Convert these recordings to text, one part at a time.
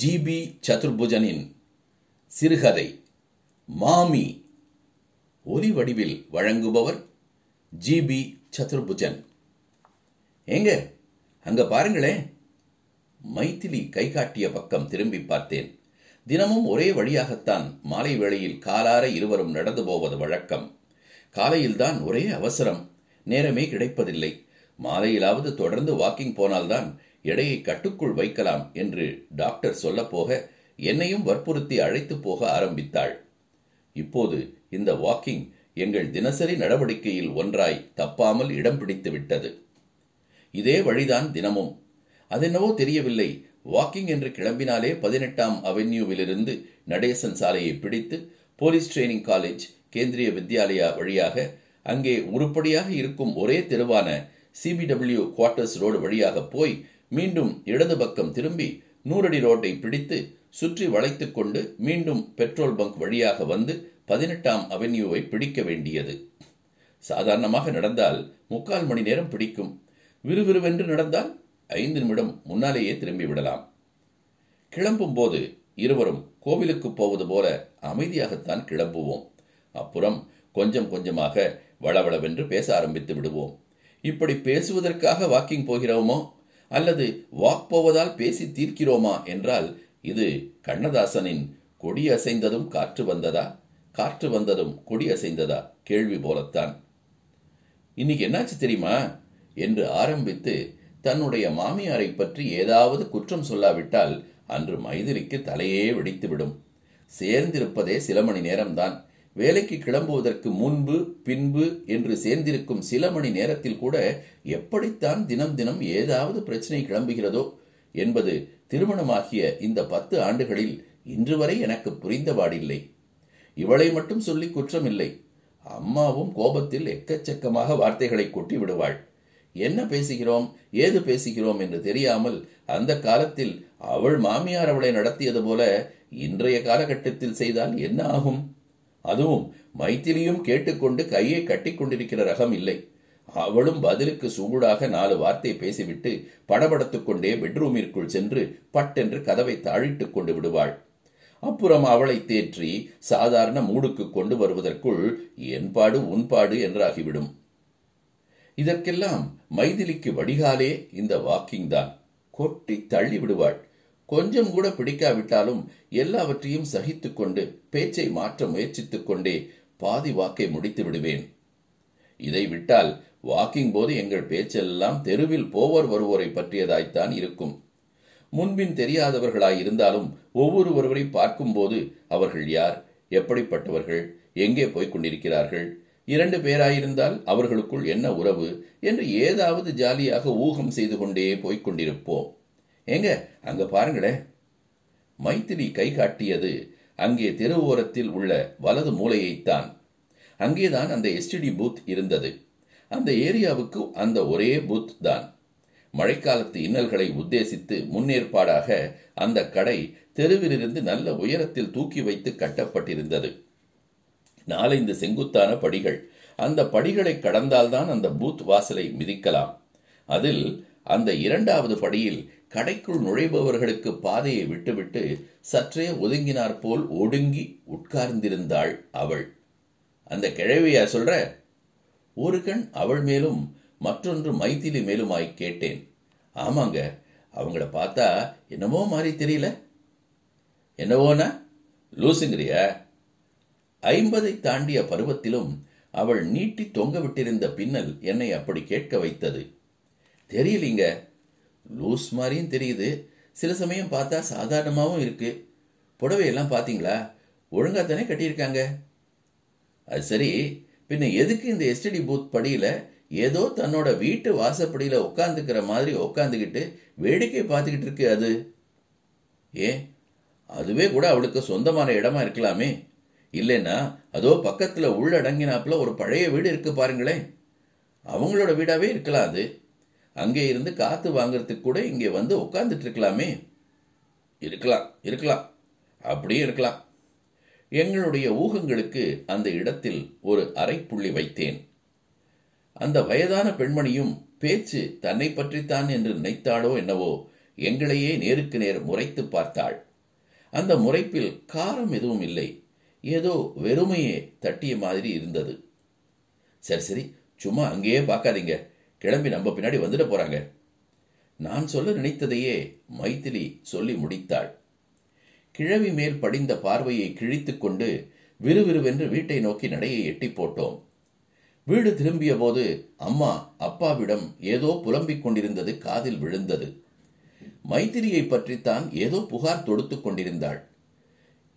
GB சதுர்புஜனின் சிறுகதை மாமி ஒலி வடிவில் வழங்குபவர் ஜிபி சதுர்புஜன். ஏங்க அங்க பாருங்களேன் மைத்திலி கை காட்டிய பக்கம் திரும்பி பார்த்தேன். தினமும் ஒரே வழியாகத்தான் மாலை வேளையில் காலார இருவரும் நடந்து போவது வழக்கம். காலையில்தான் ஒரே அவசரம். நேரமே கிடைப்பதில்லை. மாலையிலாவது தொடர்ந்து வாக்கிங் போனால்தான் எடையை கட்டுக்குள் வைக்கலாம் என்று டாக்டர் சொல்லப்போக என்னையும் வற்புறுத்தி அழைத்து போக ஆரம்பித்தாள். இப்போது இந்த வாக்கிங் எங்கள் தினசரி நடவடிக்கையில் ஒன்றாய் தப்பாமல் இடம் பிடித்து விட்டது. இதே வழிதான் தினமும். அதென்னவோ தெரியவில்லை. வாக்கிங் என்று கிளம்பினாலே பதினெட்டாம் அவென்யூவிலிருந்து நடேசன் சாலையை பிடித்து police training college Kendriya Vidyalaya வழியாக அங்கே உருப்படியாக இருக்கும் ஒரே தெருவான சிபிடபிள்யூ குவார்ட்டர்ஸ் ரோடு வழியாக போய் மீண்டும் இடது பக்கம் திரும்பி நூறடி ரோட்டை பிடித்து சுற்றி வளைத்துக் கொண்டு மீண்டும் பெட்ரோல் பங்க் வழியாக வந்து பதினெட்டாம் அவென்யூவை பிடிக்க வேண்டியது. சாதாரணமாக நடந்தால் முக்கால் மணி நேரம் பிடிக்கும். விறுவிறுவென்று நடந்தால் ஐந்து நிமிடம் முன்னாலேயே திரும்பி விடலாம். கிளம்பும் போது இருவரும் கோவிலுக்கு போவது போல அமைதியாகத்தான் கிளம்புவோம். அப்புறம் கொஞ்சம் கொஞ்சமாக வளவளவென்று பேச ஆரம்பித்து விடுவோம். இப்படி பேசுவதற்காக வாக்கிங் போகிறோமோ? அல்லது வாக் போவதால் பேசி தீர்க்கிறோமா என்றால் இது கண்ணதாசனின் கொடி அசைந்ததும் காற்று வந்ததா? காற்று வந்ததும் கொடி அசைந்ததா? கேள்வி போலத்தான். இன்னைக்கு என்னாச்சு தெரியுமா? என்று ஆரம்பித்து தன்னுடைய மாமியாரை பற்றி ஏதாவது குற்றம் சொல்லாவிட்டால் அன்று மைதிலிக்கு தலையே வெடித்துவிடும். சேர்ந்திருப்பதே சில மணி நேரம்தான். வேலைக்கு கிளம்புவதற்கு முன்பு பின்பு என்று சேர்ந்திருக்கும் சில மணி நேரத்தில் கூட எப்படித்தான் தினம் தினம் ஏதாவது பிரச்சனை கிளம்புகிறதோ என்பது திருமணமாகிய இந்த பத்து ஆண்டுகளில் இன்று வரை எனக்கு புரிந்தபாடில்லை. இவளை மட்டும் சொல்லி குற்றமில்லை. அம்மாவும் கோபத்தில் எக்கச்சக்கமாக வார்த்தைகளை கொட்டி விடுவாள் என்ன பேசுகிறோம்? ஏது பேசுகிறோம் என்று தெரியாமல் அந்த காலத்தில் அவள் மாமியார் அவளை நடத்தியது போல இன்றைய காலகட்டத்தில் செய்தால் என்ன ஆகும்? அதுவும் மைத்திரியும் கேட்டுக்கொண்டு கையை கட்டிக்கொண்டிருக்கிற ரகம் இல்லை. அவளும் பதிலுக்கு சூடாக நாலு வார்த்தை பேசிவிட்டு படபடத்துக் கொண்டே பெட்ரூமிற்குள் சென்று பட்டென்று கதவை தாழிட்டுக் கொண்டு விடுவாள். அப்புறம் அவளை தேற்றி சாதாரண மூடுக்கு கொண்டு வருவதற்குள் என்பாடு உன்பாடு என்றாகிவிடும். இதற்கெல்லாம் மைதிலிக்கு வடிகாலே இந்த வாக்கிங் தான். கொட்டி தள்ளி விடுவாள் கொஞ்சம் கூட பிடிக்காவிட்டாலும் எல்லாவற்றையும் சகித்துக்கொண்டு பேச்சை மாற்ற முயற்சித்துக் கொண்டே பாதி வாக்கை முடித்து விடுவேன். இதை விட்டால் வாக்கிங் போது எங்கள் பேச்செல்லாம் தெருவில் போவர் வருவோரை பற்றியதாய்த்தான் இருக்கும். முன்பின் தெரியாதவர்களாய் இருந்தாலும் ஒவ்வொருவரை பார்க்கும்போது அவர்கள் யார் எப்படிப்பட்டவர்கள் எங்கே போய்க் கொண்டிருக்கிறார்கள் இரண்டு பேராயிருந்தால் அவர்களுக்குள் என்ன உறவு என்று ஏதாவது ஜாலியாக ஊகம் செய்து கொண்டே போய்க் கொண்டிருப்போம். ஏங்க அங்க பாருங்களே. மைத்திரி கை காட்டியது அங்கே தெரு ஓரத்தில் உள்ள வலது மூலையைத்தான். அங்கேதான் அந்த எஸ்டிடி பூத் இருந்தது. அந்த ஏரியாவுக்கு அந்த ஒரே பூத் தான். மழைக்காலத்து இன்னல்களை உத்தேசித்து முன்னேற்பாடாக அந்த கடை தெருவிலிருந்து நல்ல உயரத்தில் தூக்கி வைத்து கட்டப்பட்டிருந்தது. நாலைந்து செங்குத்தான படிகள். அந்த படிகளை கடந்தால்தான் அந்த பூத் வாசலை மிதிக்கலாம். அதில் அந்த இரண்டாவது படியில் கடைக்குள் நுழைபவர்களுக்கு பாதையை விட்டுவிட்டு சற்றே ஒதுங்கினார் போல் ஒடுங்கி உட்கார்ந்திருந்தாள் அவள். அந்த கிழவியா சொல்ற ஒரு கண் அவள் மேலும் மற்றொன்று மைத்திலி மேலுமாய் கேட்டேன். ஆமாங்க அவங்கள பார்த்தா என்னவோ மாதிரி தெரியல. என்னவோனா லூசுங்கிறிய? ஐம்பதை தாண்டிய பருவத்திலும் அவள் நீட்டி தொங்க விட்டிருந்த பின்னல் என்னை அப்படி கேட்க வைத்தது. தெரியலீங்க லூஸ் மாதிரியும் தெரியுது. சில சமயம் பார்த்தா சாதாரணமாகவும் இருக்கு. புடவையெல்லாம் பார்த்தீங்களா? ஒழுங்காக தானே கட்டியிருக்காங்க. அது சரி. பின்ன எதுக்கு இந்த எஸ்டிடி பூத் படியில் ஏதோ தன்னோட வீட்டு வாசப்படியில் உட்காந்துக்கிற மாதிரி உட்காந்துக்கிட்டு வேடிக்கை பார்த்துக்கிட்டு இருக்கு அது? ஏன் அதுவே கூட அவளுக்கு சொந்தமான இடமா இருக்கலாமே. இல்லைன்னா அதோ பக்கத்தில் உள்ளடங்கினாப்புல ஒரு பழைய வீடு இருக்கு பாருங்களேன். அவங்களோட வீடாவே இருக்கலாம் அது. அங்கே இருந்து காத்து வாங்குறதுக்கு கூட இங்கே வந்து உட்காந்துட்டு இருக்கலாமே. இருக்கலாம் இருக்கலாம். அப்படியே இருக்கலாம். எங்களுடைய ஊகங்களுக்கு அந்த இடத்தில் ஒரு அரைப்புள்ளி வைத்தேன். அந்த வயதான பெண்மணியும் பேச்சு தன்னை பற்றித்தான் என்று நினைத்தாளோ என்னவோ எங்களையே நேருக்கு நேர் முறைத்து பார்த்தாள். அந்த முறைப்பில் காரம் எதுவும் இல்லை. ஏதோ வெறுமையே தட்டிய மாதிரி இருந்தது. சரி சரி சும்மா அங்கேயே பார்க்காதீங்க. கிளம்பி நம்ம பின்னாடி வந்துட போறாங்க. நான் சொல்ல நினைத்ததையே மைத்திலி சொல்லி முடித்தாள். கிழவி மேல் படிந்த பார்வையை கிழித்துக் கொண்டு விறுவிறுவென்று வீட்டை நோக்கி நடையை எட்டி போட்டோம். வீடு திரும்பிய போது அம்மா அப்பாவிடம் ஏதோ புலம்பிக் கொண்டிருந்தது காதில் விழுந்தது. மைத்திரியை பற்றித்தான் ஏதோ புகார் தொடுத்துக் கொண்டிருந்தாள்.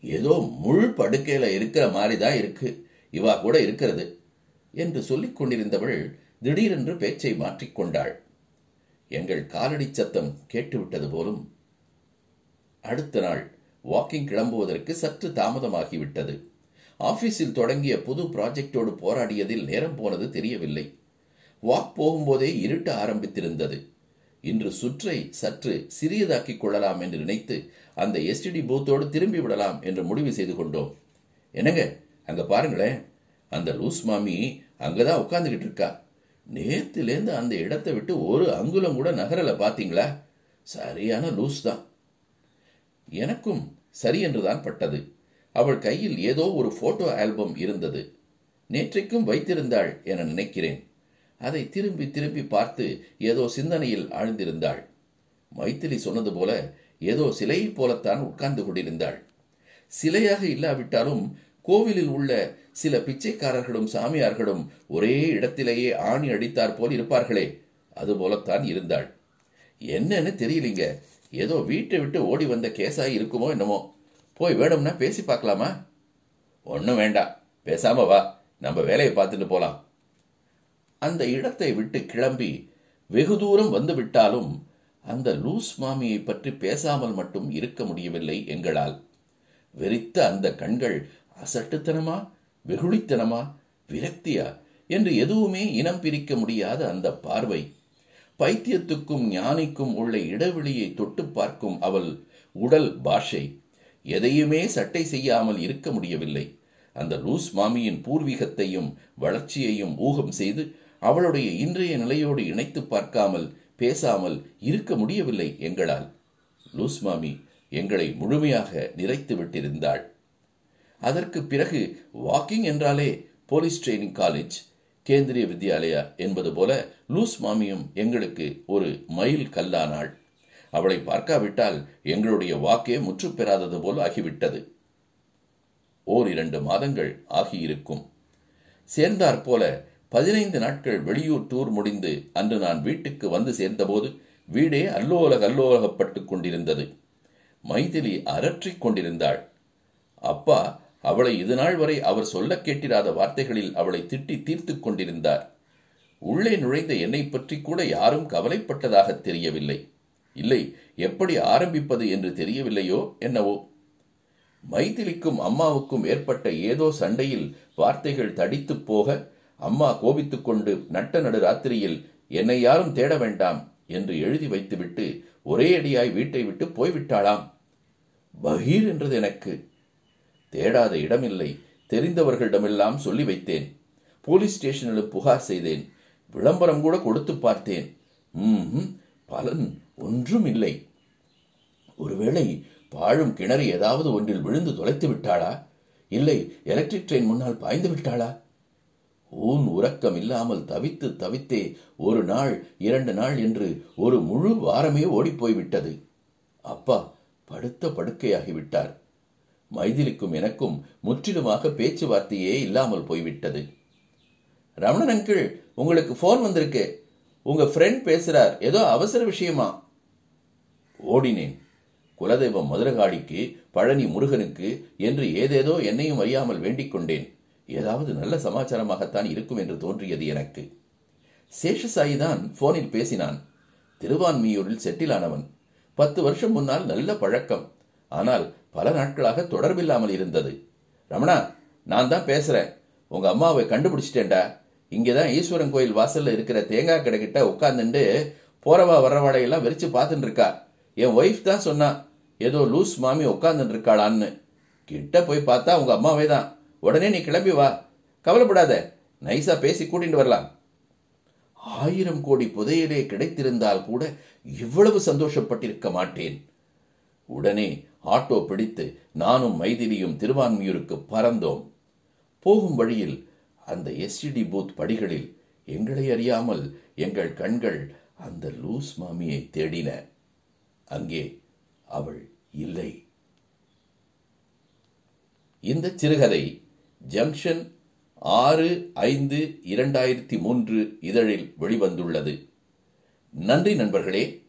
ஏதோ முள் படுக்கையில இருக்கிற மாதிரிதான் இருக்கு. இவா கூட இருக்கிறது என்று சொல்லிக் கொண்டிருந்தவள் திடீரென்று பேச்சை மாற்றிக்கொண்டாள் எங்கள் காலடி சத்தம் கேட்டுவிட்டது போலும் அடுத்த நாள் வாக்கிங் கிளம்புவதற்கு சற்று தாமதமாகிவிட்டது. ஆபீஸில் தொடங்கிய புது ப்ராஜெக்டோடு போராடியதில் நேரம் போனது தெரியவில்லை. வாக் போகும்போதே இருட்ட ஆரம்பித்திருந்தது. இன்று சுற்றை சற்று சிறியதாக்கிக் கொள்ளலாம் என்று நினைத்து அந்த எஸ்டிடி பூத்தோடு திரும்பி விடலாம் என்று முடிவு செய்து கொண்டோம். என்னங்க அங்க பாருங்களேன். அந்த லூஸ் மாமி அங்கதான் உட்கார்ந்துகிட்டு இருக்கா. நேத்துலேருந்து அந்த இடத்தை விட்டு ஒரு அங்குலம் கூட நகரல பாத்தீங்களா? சரியான லூஸ் தான். எனக்கும் சரி என்றுதான் பட்டது. அவள் கையில் ஏதோ ஒரு போட்டோ ஆல்பம் இருந்தது. நேற்றைக்கும் வைத்திருந்தாள் என நினைக்கிறேன். அதை திரும்பி திரும்பி பார்த்து ஏதோ சிந்தனையில் ஆழ்ந்திருந்தாள். மைத்திலி சொன்னது போல ஏதோ சிலையைப் போலத்தான் உட்கார்ந்து கொண்டிருந்தாள். சிலையாக இல்லாவிட்டாலும் கோவிலில் உள்ள சில பிச்சைக்காரர்களும் சாமியார்களும் ஒரே இடத்திலேயே ஆணி அடித்தார் போல் இருப்பார்களே அதுபோலத்தான் இருந்தாள். என்னன்னு தெரியலீங்க. ஏதோ வீட்டை விட்டு ஓடி வந்த கேஸா இருக்குமோ என்னமோ. போய் வேணும்னா பேசி பார்க்கலாமா? ஒன்றும் வேண்டாம். பேசாம வா. நம்ம வேலையை பார்த்துட்டு போலாம். அந்த இடத்தை விட்டு கிளம்பி வெகு தூரம் வந்து விட்டாலும் அந்த லூஸ் மாமியை பற்றி பேசாமல் மட்டும் இருக்க முடியவில்லை எங்களால். வெறித்த அந்த கண்கள் அசட்டுத்தனமா வெகுளித்தனமா விரக்தியா என்று எதுவுமே இனம் பிரிக்க முடியாத அந்த பார்வை. பைத்தியத்துக்கும் ஞானிக்கும் உள்ள இடைவெளியை தொட்டு பார்க்கும் அவள் உடல் பாஷை. எதையுமே சட்டை செய்யாமல் இருக்க முடியவில்லை. அந்த லூஸ் மாமியின் பூர்வீகத்தையும் வளர்ச்சியையும் ஊகம் செய்து அவளுடைய இன்றைய நிலையோடு இணைத்து பார்க்காமல் பேசாமல் இருக்க முடியவில்லை எங்களால். லூஸ் மாமி எங்களை முழுமையாக நிறைத்து விட்டிருந்தாள் அதற்கு பிறகு வாக்கிங் என்றாலே police training college Kendriya Vidyalaya என்பது போல லூஸ் மாமியும் எங்களுக்கு ஒரு மயில் கல்லானாள். அவளை பார்க்காவிட்டால் எங்களுடைய வாக்கே முற்று பெறாதது போல் ஆகிவிட்டது. ஓர் இரண்டு மாதங்கள் ஆகியிருக்கும். சேர்ந்தாற் போல பதினைந்து நாட்கள் வெளியூர் டூர் முடிந்து அன்று நான் வீட்டுக்கு வந்து சேர்ந்தபோது வீடே அல்லோல கல்லோலகப்பட்டு கொண்டிருந்தது. மைதிலி அரற்றிக் கொண்டிருந்தாள். அப்பா அவளை இதுநாள் வரை அவர் சொல்ல கேட்டிராத வார்த்தைகளில் அவளை திட்டி தீர்த்துக் கொண்டிருந்தார். உள்ளே நுழைந்த என்னை பற்றி கூட யாரும் கவலைப்பட்டதாக தெரியவில்லை. இல்லை எப்படி ஆரம்பிப்பது என்று தெரியவில்லையோ என்னவோ? மைதிலிக்கும் அம்மாவுக்கும் ஏற்பட்ட ஏதோ சண்டையில் வார்த்தைகள் தடித்துப் போக அம்மா கோபித்துக் கொண்டு நட்ட நடு ராத்திரியில் என்னை யாரும் தேட வேண்டாம் என்று எழுதி வைத்துவிட்டு ஒரே அடியாய் வீட்டை விட்டு போய்விட்டாளாம். பகீர் என்றது எனக்கு. தேடாத இடமில்லை. தெரிந்தவர்களிடமெல்லாம் சொல்லி வைத்தேன். போலீஸ் ஸ்டேஷனில் புகார் செய்தேன். விளம்பரம் கூட கொடுத்து பார்த்தேன். ம்ஹும், பலன் ஒன்றும் இல்லை ஒருவேளை பாழும் கிணறு ஏதாவது ஒன்றில் விழுந்து தொலைத்து விட்டாளா? இல்லை எலக்ட்ரிக் ட்ரெயின் முன்னால் பாய்ந்து விட்டாளா? ஊன் உறக்கம் இல்லாமல் தவித்து தவித்தே ஒரு நாள் இரண்டு நாள் என்று ஒரு முழு வாரமே ஓடிப்போய் விட்டது அப்பா படுத்த படுக்கையாகிவிட்டார். மைதிலிக்கும் எனக்கும் முற்றிலுமாக பேச்சுவார்த்தையே இல்லாமல் போய்விட்டது. ரமணன் அங்கிள் உங்களுக்கு ஃபோன் வந்திருக்கு. உங்க ஃப்ரெண்ட் பேசுறார். ஏதோ அவசர விஷயமா? ஓடினேன். குலதெய்வம் மதுரகாடிக்கு பழனி முருகனுக்கு என்று ஏதேதோ என்னையும் அறியாமல் வேண்டிக் கொண்டேன். ஏதாவது நல்ல சமாச்சாரமாகத்தான் இருக்கும் என்று தோன்றியது எனக்கு. சேஷசாயி தான் போனில் பேசினான். திருவான்மியூரில் செட்டிலானவன். பத்து வருஷம் முன்னால் நல்ல பழக்கம். ஆனால் பல நாட்களாக தொடர்பில்லாமல் இருந்தது. ரமணா நான் தான் பேசுறேன். உங்க அம்மாவை கண்டுபிடிச்சிட்டேன்டா. இங்கதான் ஈஸ்வரன் கோயில் வாசல்ல இருக்கிற தேங்காய் கடை கிட்ட உட்கார்ந்துட்டு போறவா வர்றவாடை எல்லாம் வெறிச்சு பார்த்துட்டு இருக்கா என் ஒய்ஃப் தான் சொன்னா ஏதோ லூஸ் மாமி உட்காந்துட்டு இருக்காளான்னு கிட்ட போய் பார்த்தா உங்க அம்மாவே தான். உடனே நீ கிளம்பி வா. கவலைப்படாத. நைஸா பேசி கூட்டிட்டு வரலாம். ஆயிரம் கோடி புதையலே கிடைத்திருந்தால் கூட இவ்வளவு சந்தோஷப்பட்டிருக்க மாட்டேன். உடனே ஆட்டோ பிடித்து நானும் மைதிலியும் திருவான்மியூருக்கு பறந்தோம். போகும் வழியில் அந்த எஸ்டிடி பூத் படிகளில் எங்களை அறியாமல் எங்கள் கண்கள் அந்த லூஸ் மாமியை தேடின. அங்கே அவள் இல்லை. இந்த சிறுகதை ஜங்ஷன் ஆறு ஐந்து இரண்டாயிரத்தி மூன்று இதழில் வெளிவந்துள்ளது. நன்றி நண்பர்களே.